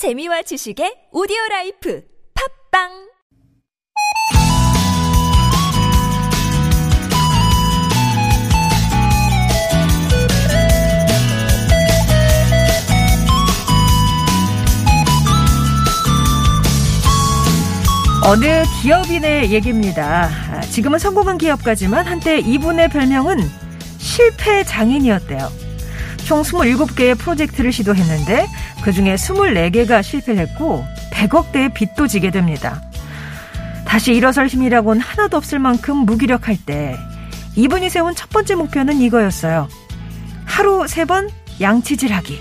재미와 지식의 오디오 라이프 팝빵 어느 기업인의 얘기입니다. 아, 지금은 성공한 기업가지만 한때 이분의 별명은 실패 장인이었대요. 총 27개의 프로젝트를 시도했는데 그중에 24개가 실패를 했고 100억대의 빚도 지게 됩니다. 다시 일어설 힘이라고는 하나도 없을 만큼 무기력할 때 이분이 세운 첫 번째 목표는 이거였어요. 하루 세 번 양치질하기.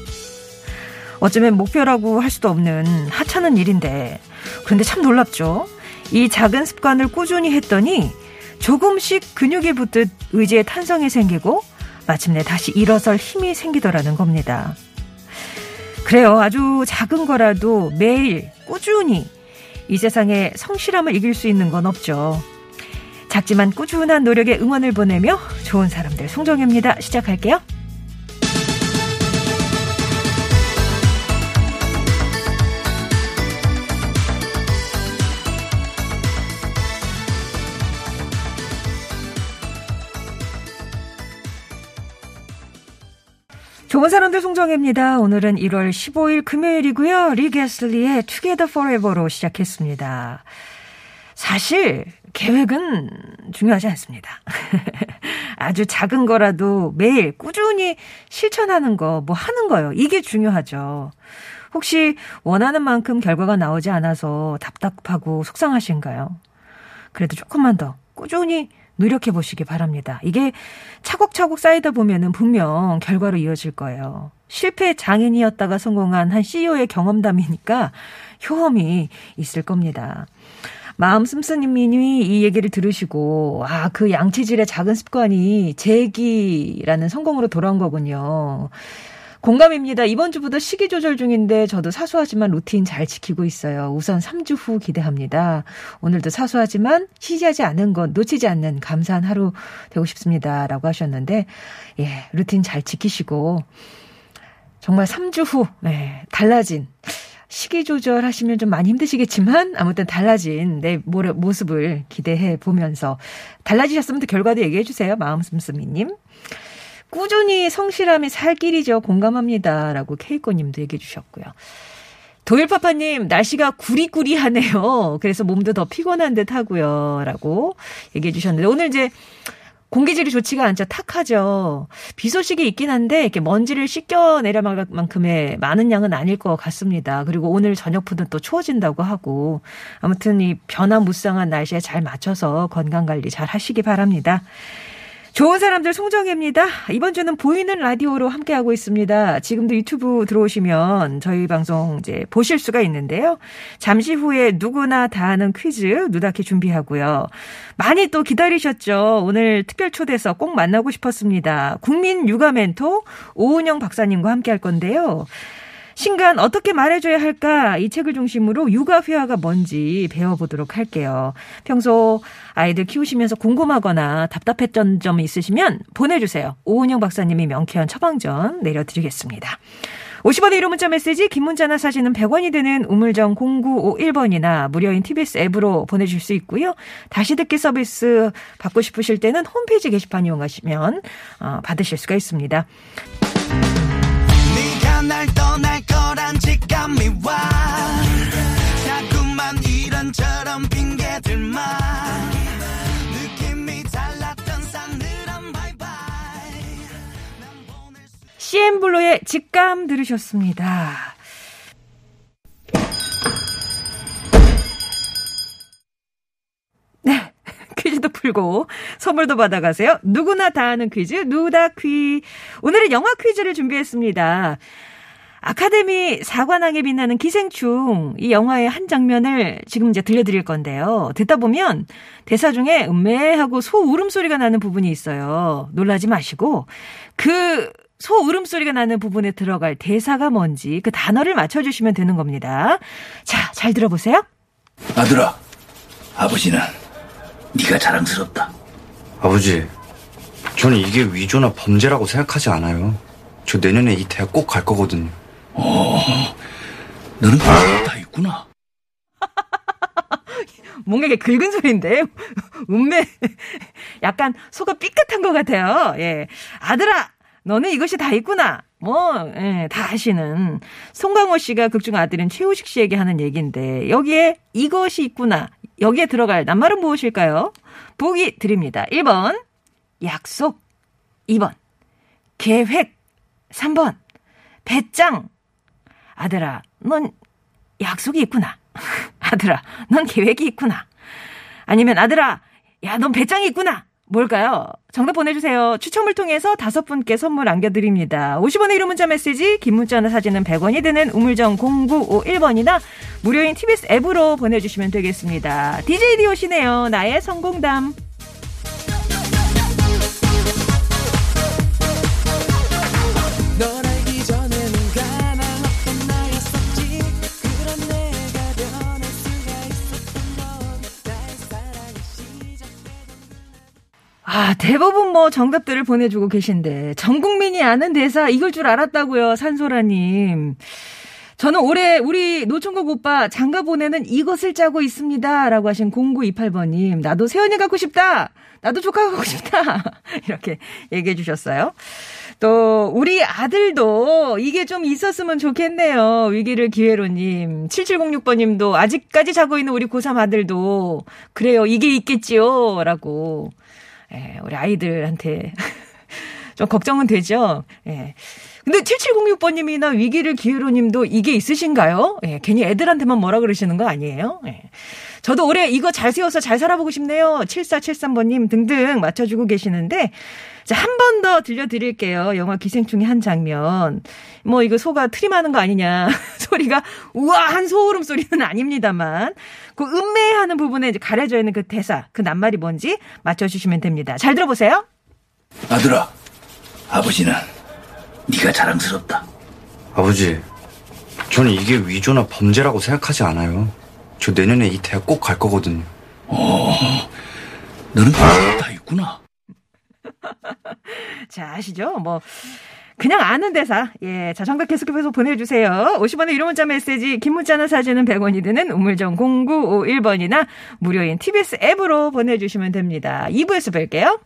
어쩌면 목표라고 할 수도 없는 하찮은 일인데 그런데 참 놀랍죠. 이 작은 습관을 꾸준히 했더니 조금씩 근육이 붙듯 의지의 탄성이 생기고 마침내 다시 일어설 힘이 생기더라는 겁니다. 그래요. 아주 작은 거라도 매일 꾸준히 이 세상에 성실함을 이길 수 있는 건 없죠. 작지만 꾸준한 노력에 응원을 보내며 좋은 사람들 송정혜입니다. 시작할게요. 좋은 사람들 송정혜입니다. 오늘은 1월 15일 금요일이고요. 리 게슬리의 Together Forever로 시작했습니다. 사실 계획은 중요하지 않습니다. 아주 작은 거라도 매일 꾸준히 실천하는 거, 뭐 하는 거요. 이게 중요하죠. 혹시 원하는 만큼 결과가 나오지 않아서 답답하고 속상하신가요? 그래도 조금만 더 꾸준히 노력해 보시기 바랍니다. 이게 차곡차곡 쌓이다 보면은 분명 결과로 이어질 거예요. 실패 장인이었다가 성공한 한 CEO의 경험담이니까 효험이 있을 겁니다. 마음 씀씀님이 이 얘기를 들으시고 아 그 양치질의 작은 습관이 제기라는 성공으로 돌아온 거군요. 공감입니다. 이번 주부터 시기 조절 중인데 저도 사소하지만 루틴 잘 지키고 있어요. 우선 3주 후 기대합니다. 오늘도 사소하지만 쉬지 않은 것 놓치지 않는 감사한 하루 되고 싶습니다. 라고 하셨는데 예, 루틴 잘 지키시고 정말 3주 후 네, 달라진 시기 조절하시면 좀 많이 힘드시겠지만 아무튼 달라진 내 모습을 기대해 보면서 달라지셨으면 또 결과도 얘기해 주세요. 마음 씀씀이님. 꾸준히 성실함이 살 길이죠. 공감합니다. 라고 케이코님도 얘기해 주셨고요. 도일파파님, 날씨가 구리구리하네요. 그래서 몸도 더 피곤한 듯 하고요. 라고 얘기해 주셨는데, 오늘 이제 공기질이 좋지가 않죠. 탁하죠. 비 소식이 있긴 한데, 이렇게 먼지를 씻겨내려 만큼의 많은 양은 아닐 것 같습니다. 그리고 오늘 저녁부터 또 추워진다고 하고, 아무튼 이 변화무쌍한 날씨에 잘 맞춰서 건강관리 잘 하시기 바랍니다. 좋은 사람들 송정혜입니다. 이번 주는 보이는 라디오로 함께하고 있습니다. 지금도 유튜브 들어오시면 저희 방송 이제 보실 수가 있는데요. 잠시 후에 누구나 다 아는 퀴즈 누다키 준비하고요. 많이 또 기다리셨죠. 오늘 특별 초대서 꼭 만나고 싶었습니다. 국민 육아 멘토 오은영 박사님과 함께 할 건데요. 신간 어떻게 말해줘야 할까 이 책을 중심으로 육아 회화가 뭔지 배워보도록 할게요. 평소 아이들 키우시면서 궁금하거나 답답했던 점 있으시면 보내주세요. 오은영 박사님이 명쾌한 처방전 내려드리겠습니다. 50원의 1호 문자 메시지, 긴 문자나 사진은 100원이 되는 우물정 0951번이나 무료인 TBS 앱으로 보내줄 수 있고요. 다시 듣기 서비스 받고 싶으실 때는 홈페이지 게시판 이용하시면 어, 받으실 수가 있습니다. CN블루의 직감 들으셨습니다. 네. 퀴즈도 풀고 선물도 받아가세요. 누구나 다 아는 퀴즈, 누다 퀴. 오늘은 영화 퀴즈를 준비했습니다. 아카데미 사관왕에 빛나는 기생충 이 영화의 한 장면을 지금 이제 들려드릴 건데요. 듣다 보면 대사 중에 음매하고 소 울음소리가 나는 부분이 있어요. 놀라지 마시고 그 소 울음소리가 나는 부분에 들어갈 대사가 뭔지 그 단어를 맞춰주시면 되는 겁니다. 자, 잘 들어보세요. 아들아, 아버지는 네가 자랑스럽다. 아버지, 저는 이게 위조나 범죄라고 생각하지 않아요. 저 내년에 이 대학 꼭 갈 거거든요. 어, 너는 거다 있구나. 뭔가 이게 긁은 소리인데 음매 약간 속가 삐끗한 것 같아요. 예, 아들아, 너는 이것이 다 있구나. 뭐, 예, 다 아시는 송강호 씨가 극중 아들인 최우식 씨에게 하는 얘기인데 여기에 이것이 있구나. 여기에 들어갈 낱말은 무엇일까요? 보기 드립니다. 1번 약속, 2번 계획, 3번 배짱. 아들아, 넌 약속이 있구나. 아들아, 넌 계획이 있구나. 아니면 아들아, 야, 넌 배짱이 있구나. 뭘까요? 정답 보내주세요. 추첨을 통해서 다섯 분께 선물 안겨드립니다. 50원의 1호 문자 메시지, 긴 문자나 사진은 100원이 되는 우물정 0951번이나 무료인 TBS 앱으로 보내주시면 되겠습니다. DJ 디오시네요. 나의 성공담. 아, 대부분 뭐 정답들을 보내주고 계신데, 전 국민이 아는 대사 이걸 줄 알았다고요, 산소라님. 저는 올해 우리 노총각 오빠 장가 보내는 이것을 짜고 있습니다. 라고 하신 0928번님. 나도 세연이 갖고 싶다! 나도 조카 갖고 싶다! 이렇게 얘기해 주셨어요. 또, 우리 아들도 이게 좀 있었으면 좋겠네요. 위기를 기회로님. 7706번님도 아직까지 자고 있는 우리 고3 아들도 그래요. 이게 있겠지요. 라고. 예, 우리 아이들한테 좀 걱정은 되죠. 예. 근데 7706번님이나 위기를 기회로 님도 이게 있으신가요? 예, 괜히 애들한테만 뭐라 그러시는 거 아니에요? 예. 저도 올해 이거 잘 세워서 잘 살아보고 싶네요. 7473번님 등등 맞춰주고 계시는데, 자, 한 번 더 들려드릴게요. 영화 기생충의 한 장면. 뭐, 이거 소가 트림하는 거 아니냐. 소리가 우아한 소름 소리는 아닙니다만, 그 음매하는 부분에 이제 가려져 있는 그 대사, 그 낱말이 뭔지 맞춰주시면 됩니다. 잘 들어보세요. 아들아, 아버지는 네가 자랑스럽다. 아버지, 저는 이게 위조나 범죄라고 생각하지 않아요. 저 내년에 이 대학 꼭 갈 거거든요. 너는 그런 거다 있구나. 자, 아시죠? 뭐, 그냥 아는 대사. 예. 자, 정답 계속해서 보내주세요. 50원의 유료 문자 메시지, 긴 문자나 사진은 100원이 드는 우물정 0951번이나 무료인 TBS 앱으로 보내주시면 됩니다. 2부에서 뵐게요.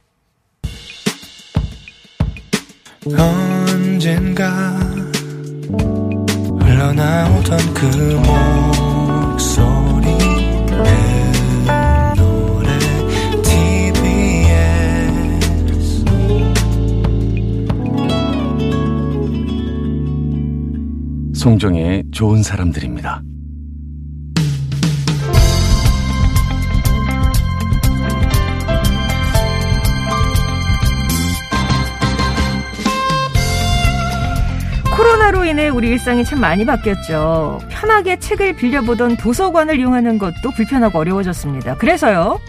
언젠가 흘러나오던 그목 송정의 좋은 사람들입니다. 코로나로 인해 우리 일상이 참 많이 바뀌었죠. 편하게 책을 빌려보던 도서관을 이용하는 것도 불편하고 어려워졌습니다. 그래서요.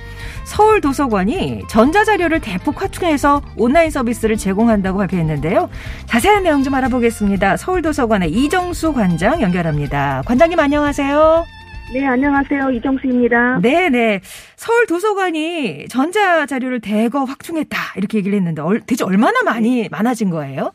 서울 도서관이 전자자료를 대폭 확충해서 온라인 서비스를 제공한다고 발표했는데요. 자세한 내용 좀 알아보겠습니다. 서울 도서관의 이정수 관장 연결합니다. 관장님 안녕하세요. 네, 안녕하세요. 이정수입니다. 네 네. 서울 도서관이 전자 자료를 대거 확충했다. 이렇게 얘기를 했는데 얼- 대체 얼마나 많이 많아진 거예요?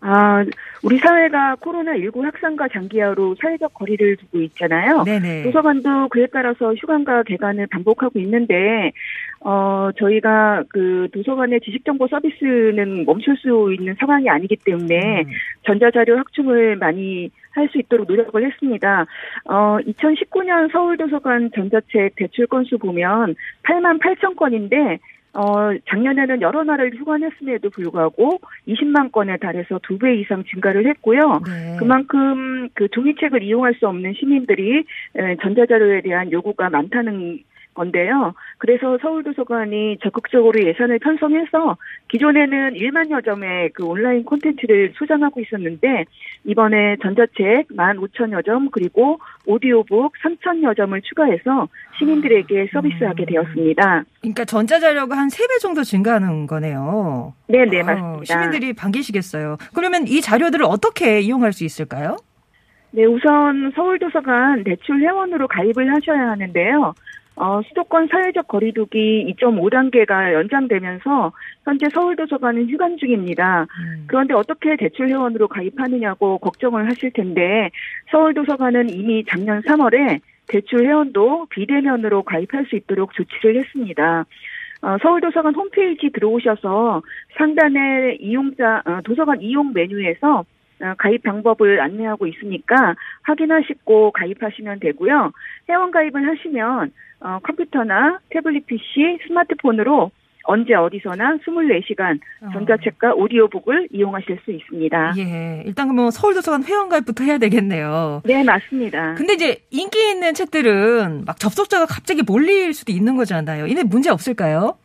아, 우리 사회가 코로나19 확산과 장기화로 사회적 거리를 두고 있잖아요. 네네. 도서관도 그에 따라서 휴관과 개관을 반복하고 있는데, 어, 저희가 그 도서관의 지식정보 서비스는 멈출 수 있는 상황이 아니기 때문에 음. 전자자료 확충을 많이 할 수 있도록 노력을 했습니다. 어, 2019년 서울도서관 전자책 대출 건수 보면 8만 8천 건인데, 어, 작년에는 여러 나라를 휴관했음에도 불구하고 20만 건에 달해서 두 배 이상 증가를 했고요. 네. 그만큼 그 종이책을 이용할 수 없는 시민들이 에, 전자자료에 대한 요구가 많다는 건데요. 그래서 서울도서관이 적극적으로 예산을 편성해서 기존에는 1만여 점의 그 온라인 콘텐츠를 수장하고 있었는데 이번에 전자책 15,000여 점 그리고 오디오북 3,000여 점을 추가해서 시민들에게 서비스하게 되었습니다. 그러니까 전자자료가 한세배 정도 증가하는 거네요. 네, 네, 어, 맞습니다. 시민들이 반기시겠어요. 그러면 이 자료들을 어떻게 이용할 수 있을까요? 네, 우선 서울도서관 대출 회원으로 가입을 하셔야 하는데요. 어, 수도권 사회적 거리두기 2.5단계가 연장되면서 현재 서울도서관은 휴관 중입니다. 음. 그런데 어떻게 대출 회원으로 가입하느냐고 걱정을 하실 텐데 서울도서관은 이미 작년 3월에 대출 회원도 비대면으로 가입할 수 있도록 조치를 했습니다. 어, 서울도서관 홈페이지 들어오셔서 상단에 이용자 어, 도서관 이용 메뉴에서 어, 가입 방법을 안내하고 있으니까 확인하시고 가입하시면 되고요. 회원 가입을 하시면 어, 컴퓨터나 태블릿 PC, 스마트폰으로 언제 어디서나 24시간 어. 전자책과 오디오북을 이용하실 수 있습니다. 예. 일단 뭐 서울도서관 회원가입부터 해야 되겠네요. 네, 맞습니다. 근데 이제 인기 있는 책들은 막 접속자가 갑자기 몰릴 수도 있는 거잖아요. 이는 문제 없을까요?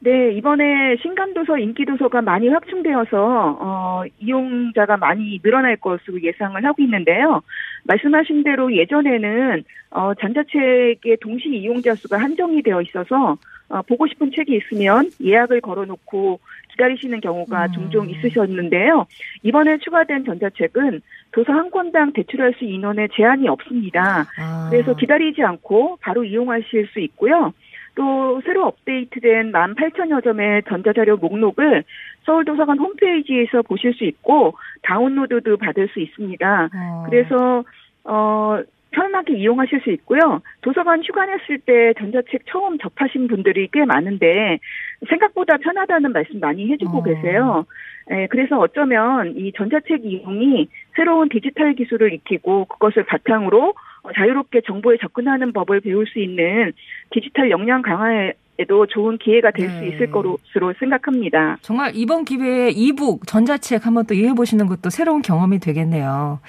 네, 이번에 신간도서, 인기도서가 많이 확충되어서, 어, 이용자가 많이 늘어날 것으로 예상을 하고 있는데요. 말씀하신 대로 예전에는, 어, 전자책의 동시 이용자 수가 한정이 되어 있어서, 어, 보고 싶은 책이 있으면 예약을 걸어놓고 기다리시는 경우가 음. 종종 있으셨는데요. 이번에 추가된 전자책은 도서 한 권당 대출할 수 인원에 제한이 없습니다. 아. 그래서 기다리지 않고 바로 이용하실 수 있고요. 또 새로 업데이트된 18,000여 점의 전자자료 목록을 서울도서관 홈페이지에서 보실 수 있고 다운로드도 받을 수 있습니다. 어. 그래서 어 편하게 이용하실 수 있고요. 도서관 휴관했을 때 전자책 처음 접하신 분들이 꽤 많은데 생각보다 편하다는 말씀 많이 해주고 어. 계세요. 예, 그래서 어쩌면 이 전자책 이용이 새로운 디지털 기술을 익히고 그것을 바탕으로 어, 자유롭게 정보에 접근하는 법을 배울 수 있는 디지털 역량 강화에도 좋은 기회가 될수 네. 있을 것으로 생각합니다. 정말 이번 기회에 이북, 전자책 한번 또 이해해 보시는 것도 새로운 경험이 되겠네요.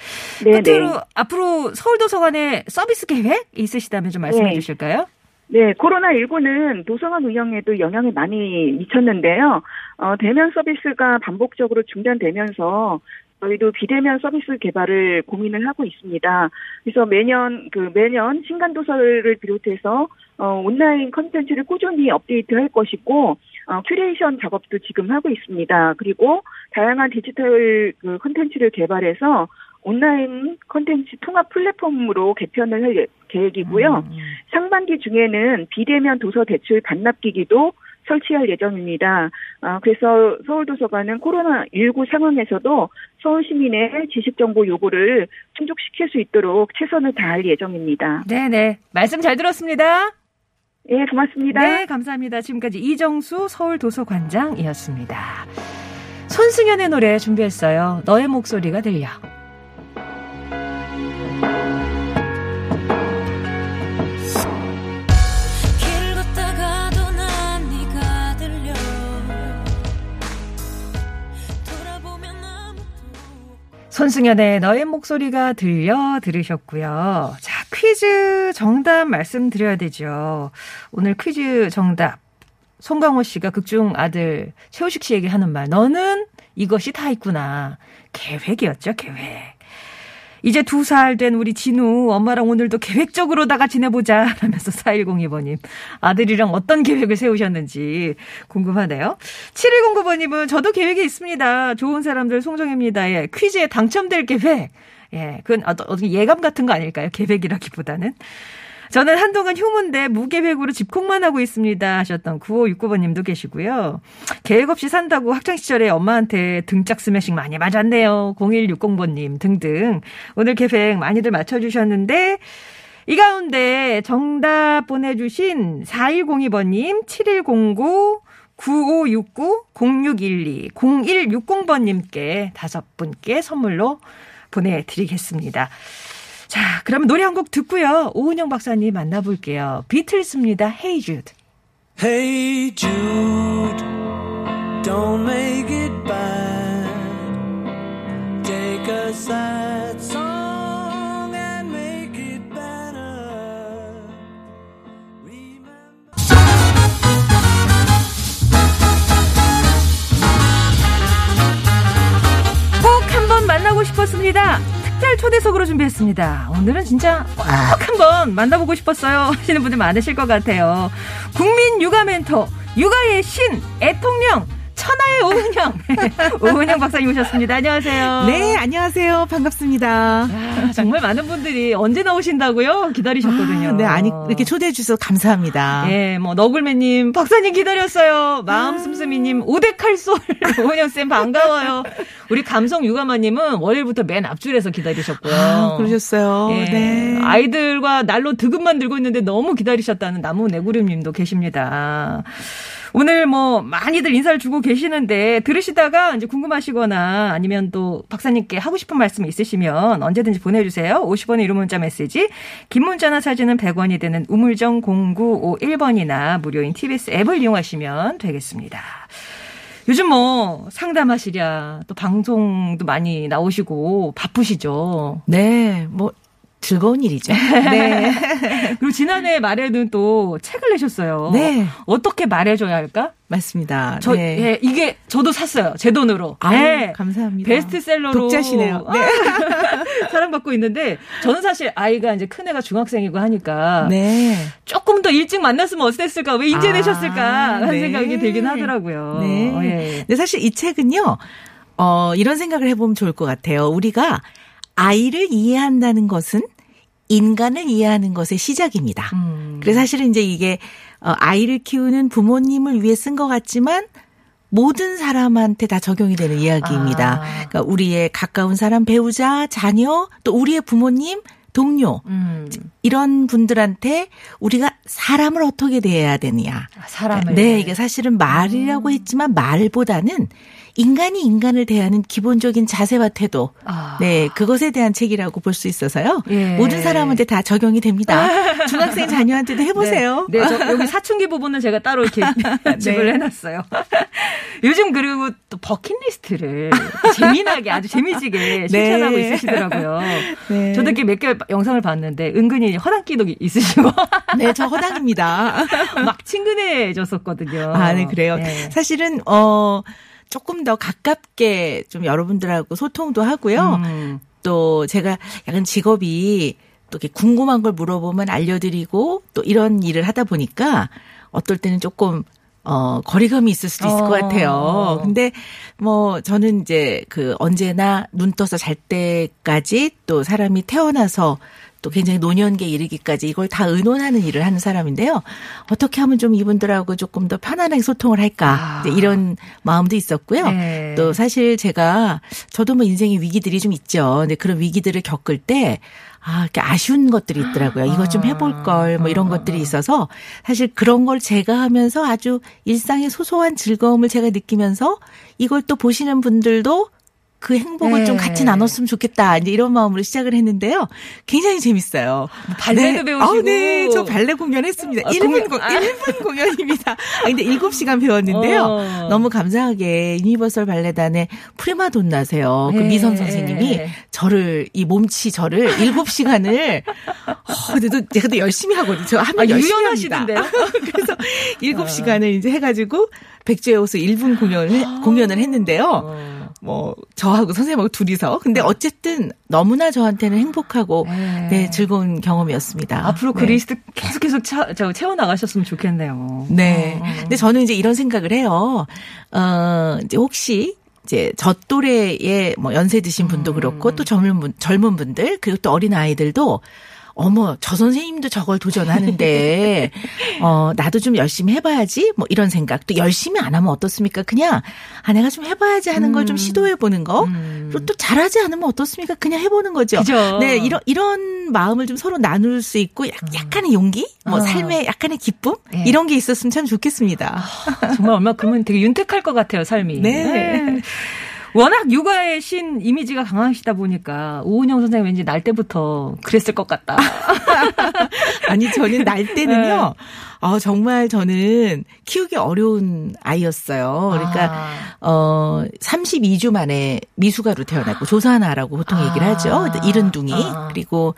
네, 끝으로 네. 앞으로 서울도서관의 서비스 계획 있으시다면 좀 말씀해 네. 주실까요? 네, 코로나19는 도서관 운영에도 영향을 많이 미쳤는데요. 어, 대면 서비스가 반복적으로 중단되면서 저희도 비대면 서비스 개발을 고민을 하고 있습니다. 그래서 매년 그 매년 신간 도서를 비롯해서 어, 온라인 컨텐츠를 꾸준히 업데이트할 것이고 어, 큐레이션 작업도 지금 하고 있습니다. 그리고 다양한 디지털 그 컨텐츠를 개발해서 온라인 컨텐츠 통합 플랫폼으로 개편을 할 예- 계획이고요. 음, 상반기 중에는 비대면 도서 대출 반납기기도 설치할 예정입니다. 아, 그래서 서울도서관은 코로나19 상황에서도 서울 시민의 지식 정보 요구를 충족시킬 수 있도록 최선을 다할 예정입니다. 네 네. 말씀 잘 들었습니다. 예, 고맙습니다. 네, 감사합니다. 지금까지 이정수 서울도서관장이었습니다. 손승연의 노래 준비했어요. 너의 목소리가 들려. 손승연의 너의 목소리가 들려 들으셨고요. 자, 퀴즈 정답 말씀드려야 되죠. 오늘 퀴즈 정답. 송강호 씨가 극중 아들 최우식 씨에게 하는 말. 너는 이것이 다 있구나. 계획이었죠, 계획. 이제 두 살 된 우리 진우, 엄마랑 오늘도 계획적으로다가 지내보자. 라면서 4102번님. 아들이랑 어떤 계획을 세우셨는지 궁금하네요. 7109번님은 저도 계획이 있습니다. 좋은 사람들 송정입니다. 예, 퀴즈에 당첨될 계획. 예, 그건 어떤, 예감 같은 거 아닐까요? 계획이라기보다는. 저는 한동안 휴무인데 무계획으로 집콕만 하고 있습니다. 하셨던 9569번님도 계시고요. 계획 없이 산다고 학창시절에 엄마한테 등짝 스매싱 많이 맞았네요. 0160번님 등등. 오늘 계획 많이들 맞춰주셨는데, 이 가운데 정답 보내주신 4102번님, 7109, 9569, 0612, 0160번님께 다섯 분께 선물로 보내드리겠습니다. 자, 그럼 노래 한 곡 듣고요. 오은영 박사님 만나볼게요. 비틀스입니다. Hey Jude. Hey Jude, don't make it bad. Take a sad song and make it better. Remember. 꼭 한번 만나고 싶었습니다. 특별 초대석으로 준비했습니다. 오늘은 진짜 꼭 한번 만나보고 싶었어요. 하시는 분들 많으실 것 같아요. 국민 육아 멘토, 육아의 신, 애통령, 천하의 오은영. 오은영 박사님 오셨습니다. 안녕하세요. 네, 안녕하세요. 반갑습니다. 아, 정말 많은 분들이 언제 나오신다고요? 기다리셨거든요. 아, 네, 아니, 이렇게 초대해 주셔서 감사합니다. 예, 뭐, 너굴매님, 박사님 기다렸어요. 마음 씀씀이님, 오데칼솔. 오은영쌤 반가워요. 우리 감성 유가마님은 월요일부터 맨 앞줄에서 기다리셨고요. 아, 그러셨어요. 예, 네. 아이들과 날로 득음만 들고 있는데 너무 기다리셨다는 나무 내구름님도 계십니다. 오늘 뭐 많이들 인사를 주고 계시는데 들으시다가 이제 궁금하시거나 아니면 또 박사님께 하고 싶은 말씀 있으시면 언제든지 보내주세요. 50원의 유료 문자 메시지, 긴 문자나 사진은 100원이 되는 우물정 0951번이나 무료인 TBS 앱을 이용하시면 되겠습니다. 요즘 뭐 상담하시랴 또 방송도 많이 나오시고 바쁘시죠. 네, 뭐, 즐거운 일이죠. 네. 그리고 지난해 말에는 또 책을 내셨어요. 네. 어떻게 말해줘야 할까? 맞습니다. 저, 네. 예, 이게 저도 샀어요. 제 돈으로. 아유, 네. 감사합니다. 베스트셀러로. 독자시네요. 네. 아, 사랑받고 있는데, 저는 사실 아이가 이제 큰 애가 중학생이고 하니까. 네. 조금 더 일찍 만났으면 어땠을까? 왜 이제 아, 내셨을까? 하는 네. 생각이 들긴 하더라고요. 네. 어, 예. 근데 사실 이 책은요, 어, 이런 생각을 해보면 좋을 것 같아요. 우리가 아이를 이해한다는 것은 인간을 이해하는 것의 시작입니다. 음. 그래서 사실은 이제 이게 어, 아이를 키우는 부모님을 위해 쓴 것 같지만 모든 사람한테 다 적용이 되는 이야기입니다. 아. 그러니까 우리의 가까운 사람, 배우자, 자녀, 또 우리의 부모님, 동료 음. 이런 분들한테 우리가 사람을 어떻게 대해야 되느냐. 아, 사람을. 네, 이게 사실은 말이라고 했지만 말보다는 인간이 인간을 대하는 기본적인 자세와 태도. 아. 네, 그것에 대한 책이라고 볼 수 있어서요. 예. 모든 사람한테 다 적용이 됩니다. 중학생 자녀한테도 해보세요. 네, 네, 저 여기 사춘기 부분은 제가 따로 이렇게 집을 네. 해놨어요. 요즘 그리고 또 버킷리스트를 재미나게 아주 재미지게 실천하고 네. 있으시더라고요. 네. 저도 이렇게 몇 개 영상을 봤는데 은근히 허당기도 있으시고 네, 저 허당입니다. 막 친근해졌었거든요. 아, 네, 그래요. 네. 사실은, 어, 조금 더 가깝게 좀 여러분들하고 소통도 하고요. 음. 또 제가 약간 직업이 또 이렇게 궁금한 걸 물어보면 알려드리고 또 이런 일을 하다 보니까 어떨 때는 조금 어, 거리감이 있을 수도 있을 것 어. 같아요. 근데 뭐 저는 이제 그 언제나 눈 떠서 잘 때까지 또 사람이 태어나서 또 굉장히 노년기에 이르기까지 이걸 다 의논하는 일을 하는 사람인데요. 어떻게 하면 좀 이분들하고 조금 더 편안하게 소통을 할까. 아. 이런 마음도 있었고요. 네. 또 사실 제가 저도 뭐 인생의 위기들이 좀 있죠. 근데 그런 위기들을 겪을 때 아, 이렇게 아쉬운 것들이 있더라고요. 이거 좀 해볼 걸, 뭐 이런 것들이 있어서 사실 그런 걸 제가 하면서 아주 일상의 소소한 즐거움을 제가 느끼면서 이걸 또 보시는 분들도 그 행복을 네. 좀 같이 나눴으면 좋겠다. 이제 이런 마음으로 시작을 했는데요. 굉장히 재밌어요. 발레도 배우시고. 아, 네. 저 발레 공연했습니다. 아, 1분, 공연- 공, 아. 1분 공연입니다. 아, 근데 7시간 배웠는데요. 어. 너무 감사하게 유니버설 발레단의 프리마돈나세요. 그 네. 미선 선생님이 저를, 이 몸치 저를 7시간을, 어, 근데 또 제가 또 열심히 하거든요. 저 하면 아, 열심히 유연하시던데요? 어. 그래서 7시간을 이제 해가지고 백조의 호수 1분 공연을, 해- 아. 공연을 했는데요. 뭐, 저하고 선생님하고 둘이서. 근데 어쨌든 너무나 저한테는 행복하고, 네. 네, 즐거운 경험이었습니다. 앞으로 그 네. 리스트 계속 계속 차, 저 채워 나가셨으면 좋겠네요. 네. 어, 어. 근데 저는 이제 이런 생각을 해요. 어, 이제 혹시 이제 저 또래의 뭐 연세 드신 분도 그렇고 또 젊은 분, 젊은 분들 그리고 또 어린 아이들도 어머, 저 선생님도 저걸 도전하는데, 어, 나도 좀 열심히 해봐야지, 뭐 이런 생각. 또 열심히 안 하면 어떻습니까? 그냥, 아, 내가 좀 해봐야지 하는 걸 좀 시도해 보는 거. 그리고 또 잘하지 않으면 어떻습니까? 그냥 해보는 거죠. 그죠. 네, 이런, 이런 마음을 좀 서로 나눌 수 있고, 약, 약간의 용기? 뭐 어. 삶의 약간의 기쁨? 네. 이런 게 있었으면 참 좋겠습니다. 정말 얼마 그러면 되게 윤택할 것 같아요 삶이. 네. 워낙 육아의 신 이미지가 강하시다 보니까 오은영 선생님 왠지 날 때부터 그랬을 것 같다. 아니, 저는 날 때는요, 어, 정말 저는 키우기 어려운 아이였어요. 그러니까, 아. 어, 32주 만에 미숙아로 태어났고, 조산아라고 보통 얘기를 하죠. 아. 이른둥이. 아. 그리고,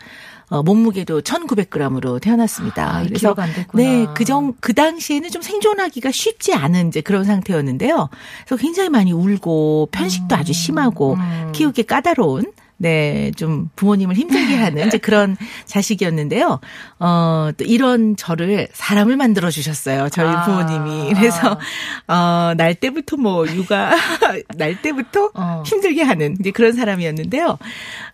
어, 몸무게도 1900g으로 태어났습니다. 아, 그래서, 키로가 안 됐구나. 네, 그 정, 그 당시에는 좀 생존하기가 쉽지 않은 이제 그런 상태였는데요. 그래서 굉장히 많이 울고, 편식도 아주 심하고, 음. 키우기 까다로운, 네, 좀 부모님을 힘들게 하는 이제 그런 자식이었는데요. 어, 또 이런 저를 사람을 만들어 주셨어요. 저희 아. 부모님이. 그래서 어, 날 때부터 뭐 육아 날 때부터 어. 힘들게 하는 이제 그런 사람이었는데요.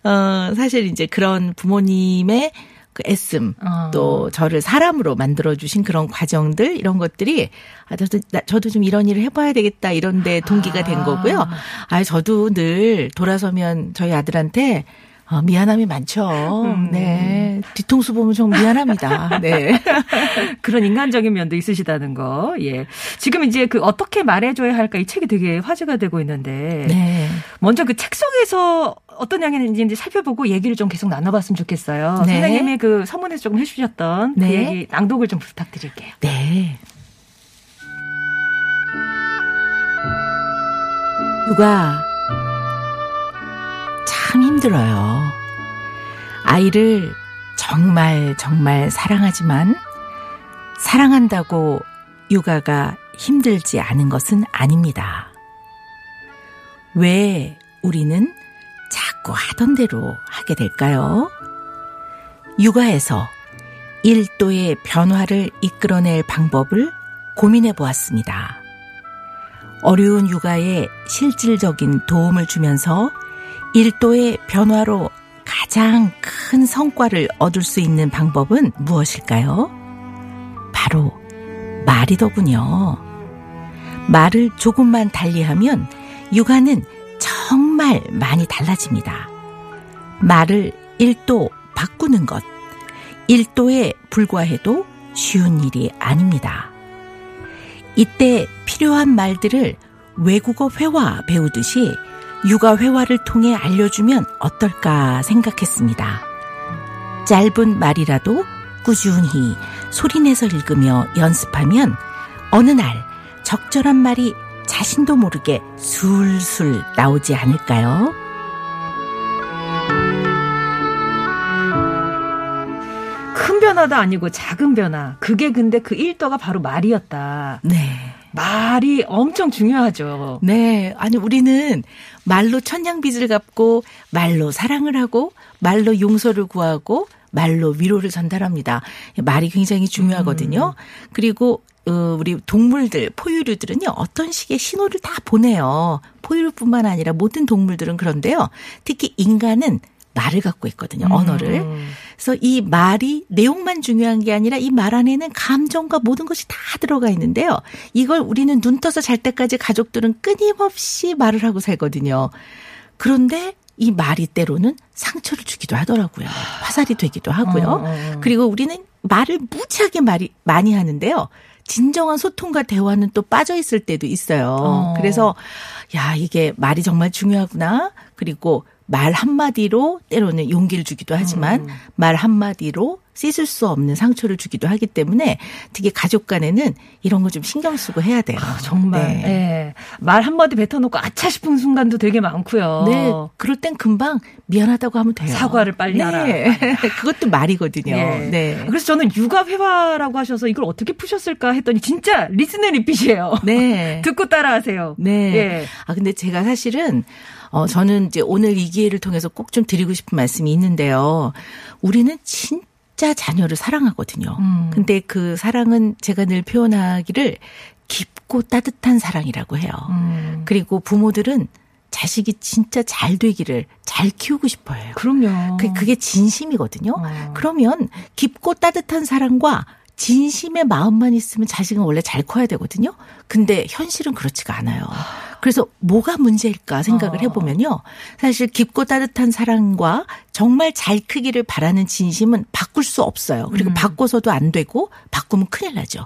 어, 사실 이제 그런 부모님의 그 애씀 어. 또 저를 사람으로 만들어 주신 그런 과정들 이런 것들이 아 저도 나- 저도 좀 이런 일을 해봐야 되겠다 이런데 동기가 된 아. 거고요. 아 저도 늘 돌아서면 저희 아들한테 어, 미안함이 많죠. 음. 네 뒤통수 보면 좀 미안합니다. 네. 그런 인간적인 면도 있으시다는 거. 예. 지금 이제 그 어떻게 말해줘야 할까 이 책이 되게 화제가 되고 있는데. 네. 먼저 그 책 속에서 어떤 이야기인지 살펴보고 얘기를 좀 계속 나눠봤으면 좋겠어요. 네. 선생님이 그 서문에서 조금 해주셨던 그 네. 얘기 낭독을 좀 부탁드릴게요. 네. 육아 참 힘들어요. 아이를 정말 정말 사랑하지만 사랑한다고 육아가 힘들지 않은 것은 아닙니다. 왜 우리는 자꾸 하던 대로 하게 될까요? 육아에서 1도의 변화를 이끌어낼 방법을 고민해 보았습니다. 어려운 육아에 실질적인 도움을 주면서 1도의 변화로 가장 큰 성과를 얻을 수 있는 방법은 무엇일까요? 바로 말이더군요. 말을 조금만 달리하면 육아는 정말 많이 달라집니다. 말을 1도 바꾸는 것. 1도에 불과해도 쉬운 일이 아닙니다. 이때 필요한 말들을 외국어 회화 배우듯이 육아 회화를 통해 알려주면 어떨까 생각했습니다. 짧은 말이라도 꾸준히 소리내서 읽으며 연습하면 어느 날 적절한 말이 자신도 모르게 술술 나오지 않을까요? 큰 변화도 아니고 작은 변화. 그게 근데 그 1도가 바로 말이었다. 네. 말이 엄청 중요하죠. 네. 아니, 우리는 말로 천냥빚을 갚고, 말로 사랑을 하고, 말로 용서를 구하고, 말로 위로를 전달합니다. 말이 굉장히 중요하거든요. 그리고, 어, 우리 동물들, 포유류들은요, 어떤 식의 신호를 다 보내요. 포유류뿐만 아니라 모든 동물들은 그런데요. 특히 인간은 말을 갖고 있거든요. 언어를. 그래서 이 말이 내용만 중요한 게 아니라 이 말 안에는 감정과 모든 것이 다 들어가 있는데요. 이걸 우리는 눈 떠서 잘 때까지 가족들은 끊임없이 말을 하고 살거든요. 그런데 이 말이 때로는 상처를 주기도 하더라고요. 화살이 되기도 하고요. 어, 어. 그리고 우리는 말을 무지하게 말이 많이 하는데요. 진정한 소통과 대화는 또 빠져 있을 때도 있어요. 어. 그래서 야, 이게 말이 정말 중요하구나. 그리고 말 한마디로 때로는 용기를 주기도 하지만 말 한마디로 씻을 수 없는 상처를 주기도 하기 때문에 특히 가족 간에는 이런 거 좀 신경 쓰고 해야 돼요. 정말. 네. 예. 말 한마디 뱉어놓고 아차 싶은 순간도 되게 많고요. 네, 그럴 땐 금방 미안하다고 하면 돼요. 사과를 빨리 네. 하라. 그것도 말이거든요. 예. 네. 그래서 저는 육아 회화라고 하셔서 이걸 어떻게 푸셨을까 했더니 진짜 리스너 리핏이에요. 네. 듣고 따라하세요. 네. 예. 아, 근데 제가 사실은, 어, 저는 이제 오늘 이 기회를 통해서 꼭 좀 드리고 싶은 말씀이 있는데요. 우리는 진 짜 자녀를 사랑하거든요. 음. 근데 그 사랑은 제가 늘 표현하기를 깊고 따뜻한 사랑이라고 해요. 음. 그리고 부모들은 자식이 진짜 잘 되기를 잘 키우고 싶어 해요. 그럼요. 그, 그게 진심이거든요. 어. 그러면 깊고 따뜻한 사랑과 진심의 마음만 있으면 자식은 원래 잘 커야 되거든요. 근데 현실은 그렇지가 않아요. 그래서 뭐가 문제일까 생각을 어. 해보면요. 사실 깊고 따뜻한 사랑과 정말 잘 크기를 바라는 진심은 바꿀 수 없어요. 음. 그리고 바꿔서도 안 되고 바꾸면 큰일 나죠.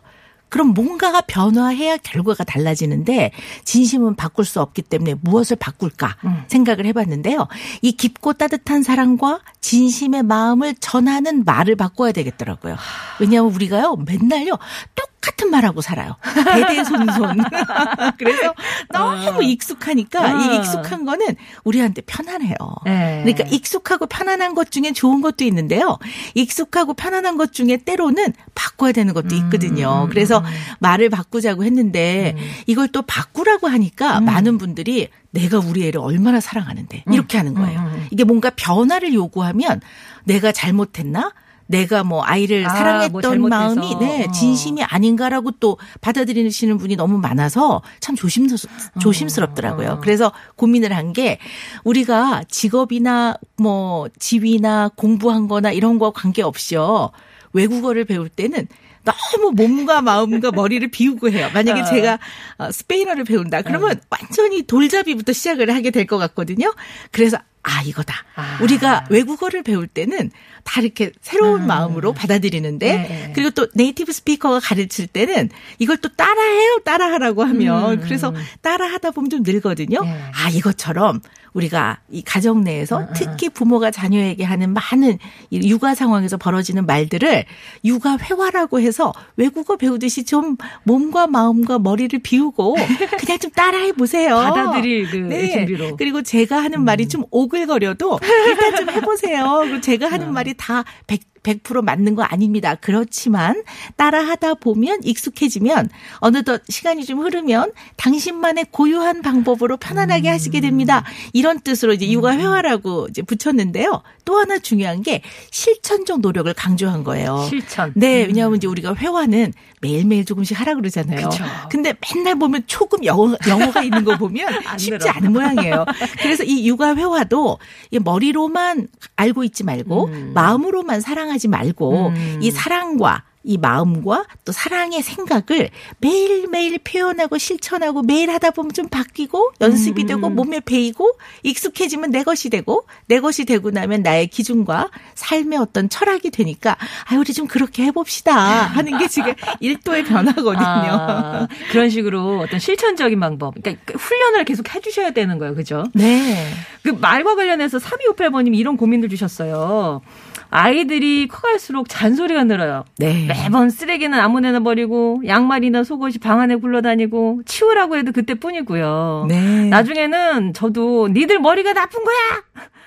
그럼 뭔가가 변화해야 결과가 달라지는데 진심은 바꿀 수 없기 때문에 무엇을 바꿀까 음. 생각을 해봤는데요. 이 깊고 따뜻한 사랑과 진심의 마음을 전하는 말을 바꿔야 되겠더라고요. 왜냐하면 우리가요 맨날요 똑 같은 말하고 살아요. 대대손손. 그래서 너무 익숙하니까 어. 이 익숙한 거는 우리한테 편안해요. 네. 그러니까 익숙하고 편안한 것 중에 좋은 것도 있는데요. 익숙하고 편안한 것 중에 때로는 바꿔야 되는 것도 있거든요. 그래서 말을 바꾸자고 했는데 이걸 또 바꾸라고 하니까 많은 분들이 내가 우리 애를 얼마나 사랑하는데 이렇게 하는 거예요. 이게 뭔가 변화를 요구하면 내가 잘못했나? 내가 뭐 아이를 아, 뭐 사랑했던 잘못해서. 마음이 네, 어. 진심이 아닌가라고 또 받아들이시는 분이 너무 많아서 참 조심스, 어. 조심스럽더라고요. 그래서 고민을 한 게 우리가 직업이나 뭐 지위나 공부한 거나 이런 거와 관계없이요. 외국어를 배울 때는 너무 몸과 마음과 머리를 비우고 해요. 만약에 어. 제가 어, 스페인어를 배운다. 그러면 완전히 돌잡이부터 시작을 하게 될 것 같거든요. 그래서 아 이거다. 아. 우리가 외국어를 배울 때는 다 이렇게 새로운 마음으로 받아들이는데 네. 그리고 또 네이티브 스피커가 가르칠 때는 이걸 또 따라해요. 따라하라고 하면 그래서 따라하다 보면 좀 늘거든요. 네. 아 이것처럼 우리가 이 가정 내에서 특히 부모가 자녀에게 하는 많은 이 육아 상황에서 벌어지는 말들을 육아 회화라고 해서 외국어 배우듯이 좀 몸과 마음과 머리를 비우고 그냥 좀 따라해 보세요. 받아들일 그 네. 준비로. 그리고 제가 하는 말이 좀 오글거려도 일단 좀 해보세요. 그리고 제가 하는 말이 다 100, 100% 맞는 거 아닙니다. 그렇지만 따라하다 보면 익숙해지면 어느덧 시간이 좀 흐르면 당신만의 고유한 방법으로 편안하게 하시게 됩니다. 이런 뜻으로 이제 육아 회화라고 이제 붙였는데요. 또 하나 중요한 게 실천적 노력을 강조한 거예요. 실천. 네, 왜냐하면 이제 우리가 회화는 매일매일 조금씩 하라 그러잖아요. 그쵸. 근데 맨날 보면 조금 영어, 영어가 있는 거 보면 안 쉽지. 않은 모양이에요. 그래서 이 육아 회화도 이 머리로만 알고 있지 말고 마음으로만 사랑하 지 말고 음. 이 사랑과 이 마음과 또 사랑의 생각을 매일매일 표현하고 실천하고 매일 하다 보면 좀 바뀌고 연습이 되고 몸에 배이고 익숙해지면 내 것이 되고 내 것이 되고 나면 나의 기준과 삶의 어떤 철학이 되니까 아 우리 좀 그렇게 해봅시다 하는 게 지금 일도의 변화거든요. 아, 그런 식으로 어떤 실천적인 방법, 그러니까 훈련을 계속 해주셔야 되는 거예요, 그죠? 네. 그 말과 관련해서 3258번님이 이런 고민들 주셨어요. 아이들이 커갈수록 잔소리가 늘어요. 네. 매번 쓰레기는 아무데나 버리고 양말이나 속옷이 방 안에 굴러다니고 치우라고 해도 그때뿐이고요. 네. 나중에는 저도 니들 머리가 나쁜 거야.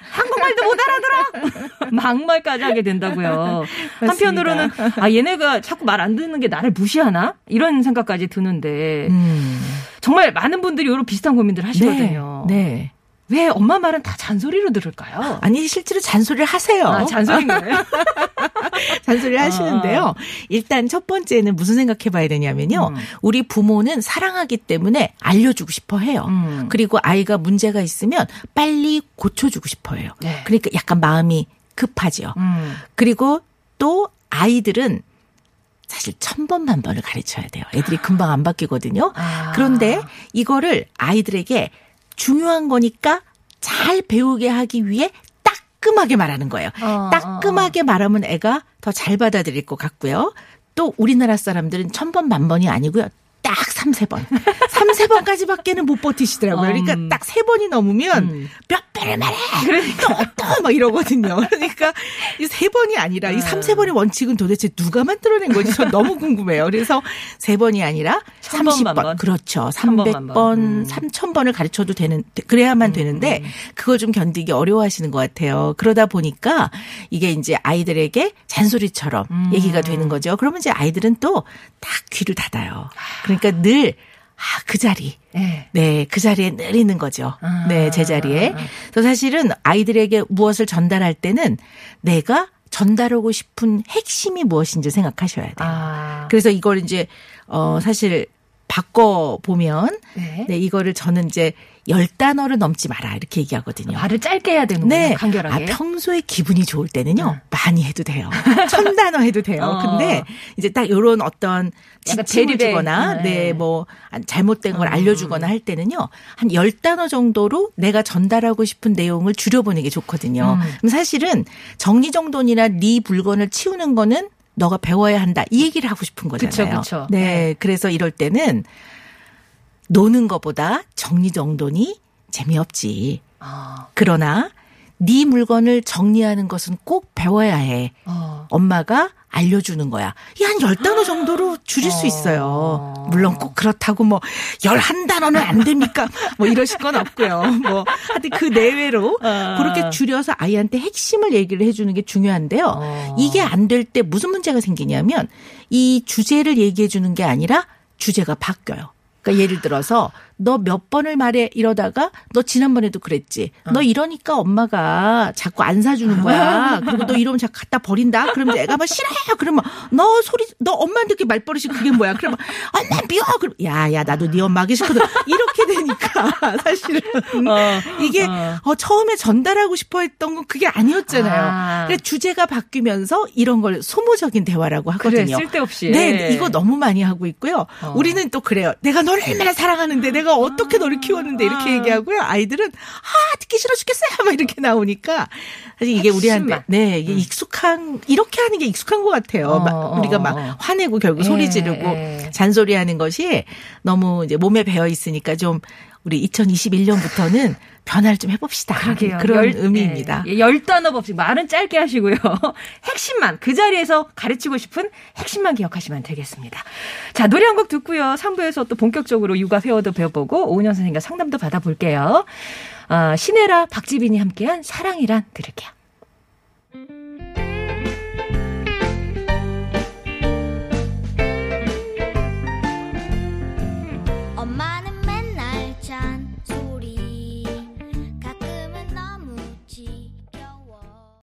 한국말도 못 알아들어. 막말까지 하게 된다고요. 한편으로는 아 얘네가 자꾸 말 안 듣는 게 나를 무시하나 이런 생각까지 드는데 음. 정말 많은 분들이 이런 비슷한 고민들 하시거든요. 네. 네. 왜 엄마 말은 다 잔소리로 들을까요? 아니 실제로 잔소리를 하세요. 아, 잔소리인 거예요? 잔소리를 아. 하시는데요. 일단 첫 번째는 무슨 생각해 봐야 되냐면요. 음. 우리 부모는 사랑하기 때문에 알려주고 싶어 해요. 음. 그리고 아이가 문제가 있으면 빨리 고쳐주고 싶어 해요. 네. 그러니까 약간 마음이 급하지요. 음. 그리고 또 아이들은 사실 천 번 만 번을 가르쳐야 돼요. 애들이 금방 안 바뀌거든요. 아. 그런데 이거를 아이들에게 중요한 거니까 잘 배우게 하기 위해 따끔하게 말하는 거예요. 어, 따끔하게 말하면 애가 더 잘 받아들일 것 같고요. 또 우리나라 사람들은 천 번 만 번이 아니고요. 딱 삼세 번. 삼세 번까지 밖에는 못 버티시더라고요. 그러니까 음. 딱세 번이 넘으면 음. 몇 배를 말해. 또또막 이러거든요. 그러니까 이 세 번이 아니라 이 삼세 번의 원칙은 도대체 누가 만들어낸 건지 전 너무 궁금해요. 그래서 세 번이 아니라 천 번, 30번. 만 번. 그렇죠. 천 번, 만 300번, 번. 음. 3000번을 가르쳐도 되는 그래야만 되는데 그걸 좀 견디기 어려워하시는 것 같아요. 그러다 보니까 이게 이제 아이들에게 잔소리처럼 음. 얘기가 되는 거죠. 그러면 이제 아이들은 또 딱 귀를 닫아요. 그러니까 늘 아, 그 자리. 네. 네, 그 자리에 늘 있는 거죠. 아. 네, 제 자리에. 그래서 사실은 아이들에게 무엇을 전달할 때는 내가 전달하고 싶은 핵심이 무엇인지 생각하셔야 돼요. 아. 그래서 이걸 이제 어 사실 바꿔 보면 네. 네 이거를 저는 이제 열 단어를 넘지 마라 이렇게 얘기하거든요. 말을 짧게 해야 되는군요. 네. 간결하게. 아, 평소에 기분이 좋을 때는요, 많이 해도 돼요. 천 단어 해도 돼요. 어. 근데 이제 딱 요런 어떤 지침을 주거나, 네. 네, 뭐, 잘못된 걸 음. 알려주거나 할 때는요, 한열 단어 정도로 내가 전달하고 싶은 내용을 줄여보는 게 좋거든요. 음. 그럼 사실은 정리정돈이나 네 물건을 치우는 거는 너가 배워야 한다. 이 얘기를 하고 싶은 거잖아요. 그쵸, 그쵸. 네. 그래서 이럴 때는 노는 것보다 정리정돈이 재미없지. 아. 그러나 네 물건을 정리하는 것은 꼭 배워야 해. 어. 엄마가 알려주는 거야. 이한열 단어 정도로 줄일 수 있어요. 물론 꼭 그렇다고 뭐 열한 단어는 안 됩니까? 뭐 이러실 건 없고요. 뭐 하여튼 그 내외로 그렇게 줄여서 아이한테 핵심을 얘기를 해주는 게 중요한데요. 이게 안 될 때 무슨 문제가 생기냐면 이 주제를 얘기해 주는 게 아니라 주제가 바뀌어요. 그러니까 예를 들어서 너 몇 번을 말해 이러다가 너 지난번에도 그랬지. 너 이러니까 엄마가 자꾸 안 사주는 거야. 그리고 너 이러면 자꾸 갖다 버린다. 그러면 내가 막 싫어요. 그러면 너 소리 너 엄마한테 이렇게 말버릇이 그게 뭐야? 그러면 엄마 미워. 그럼 야야 나도 네 엄마 하기 싫거든. 이렇게 되니까 사실은 이게 어, 처음에 전달하고 싶어 했던 건 그게 아니었잖아요. 아. 그러니까 주제가 바뀌면서 이런 걸 소모적인 대화라고 그래, 하거든요. 쓸데없이. 네, 이거 너무 많이 하고 있고요. 어. 우리는 또 그래요. 내가 너를 얼마나 사랑하는데 내가 어떻게 너를 키웠는데 이렇게 얘기하고요. 아이들은 아 듣기 싫어 죽겠어요. 막 이렇게 나오니까 사실 이게 우리한테 핵심만. 네 이게 익숙한 이렇게 하는 게 익숙한 것 같아요. 어, 막 어, 우리가 어. 막 화내고 결국 예, 소리 지르고 예. 잔소리하는 것이 너무 이제 몸에 배어 있으니까 좀 우리 2021년부터는 변화를 좀 해봅시다. 그러게요. 그런 열- 의미입니다. 예, 열 단어 없이 말은 짧게 하시고요. 핵심만 그 자리에서 가르치고 싶은 핵심만 기억하시면 되겠습니다. 자 노래 한 곡 듣고요. 3부에서 또 본격적으로 육아 회화도 배워보고 오은영 선생님과 상담도 받아볼게요. 아, 신혜라 박지빈이 함께한 사랑이란 들을게요.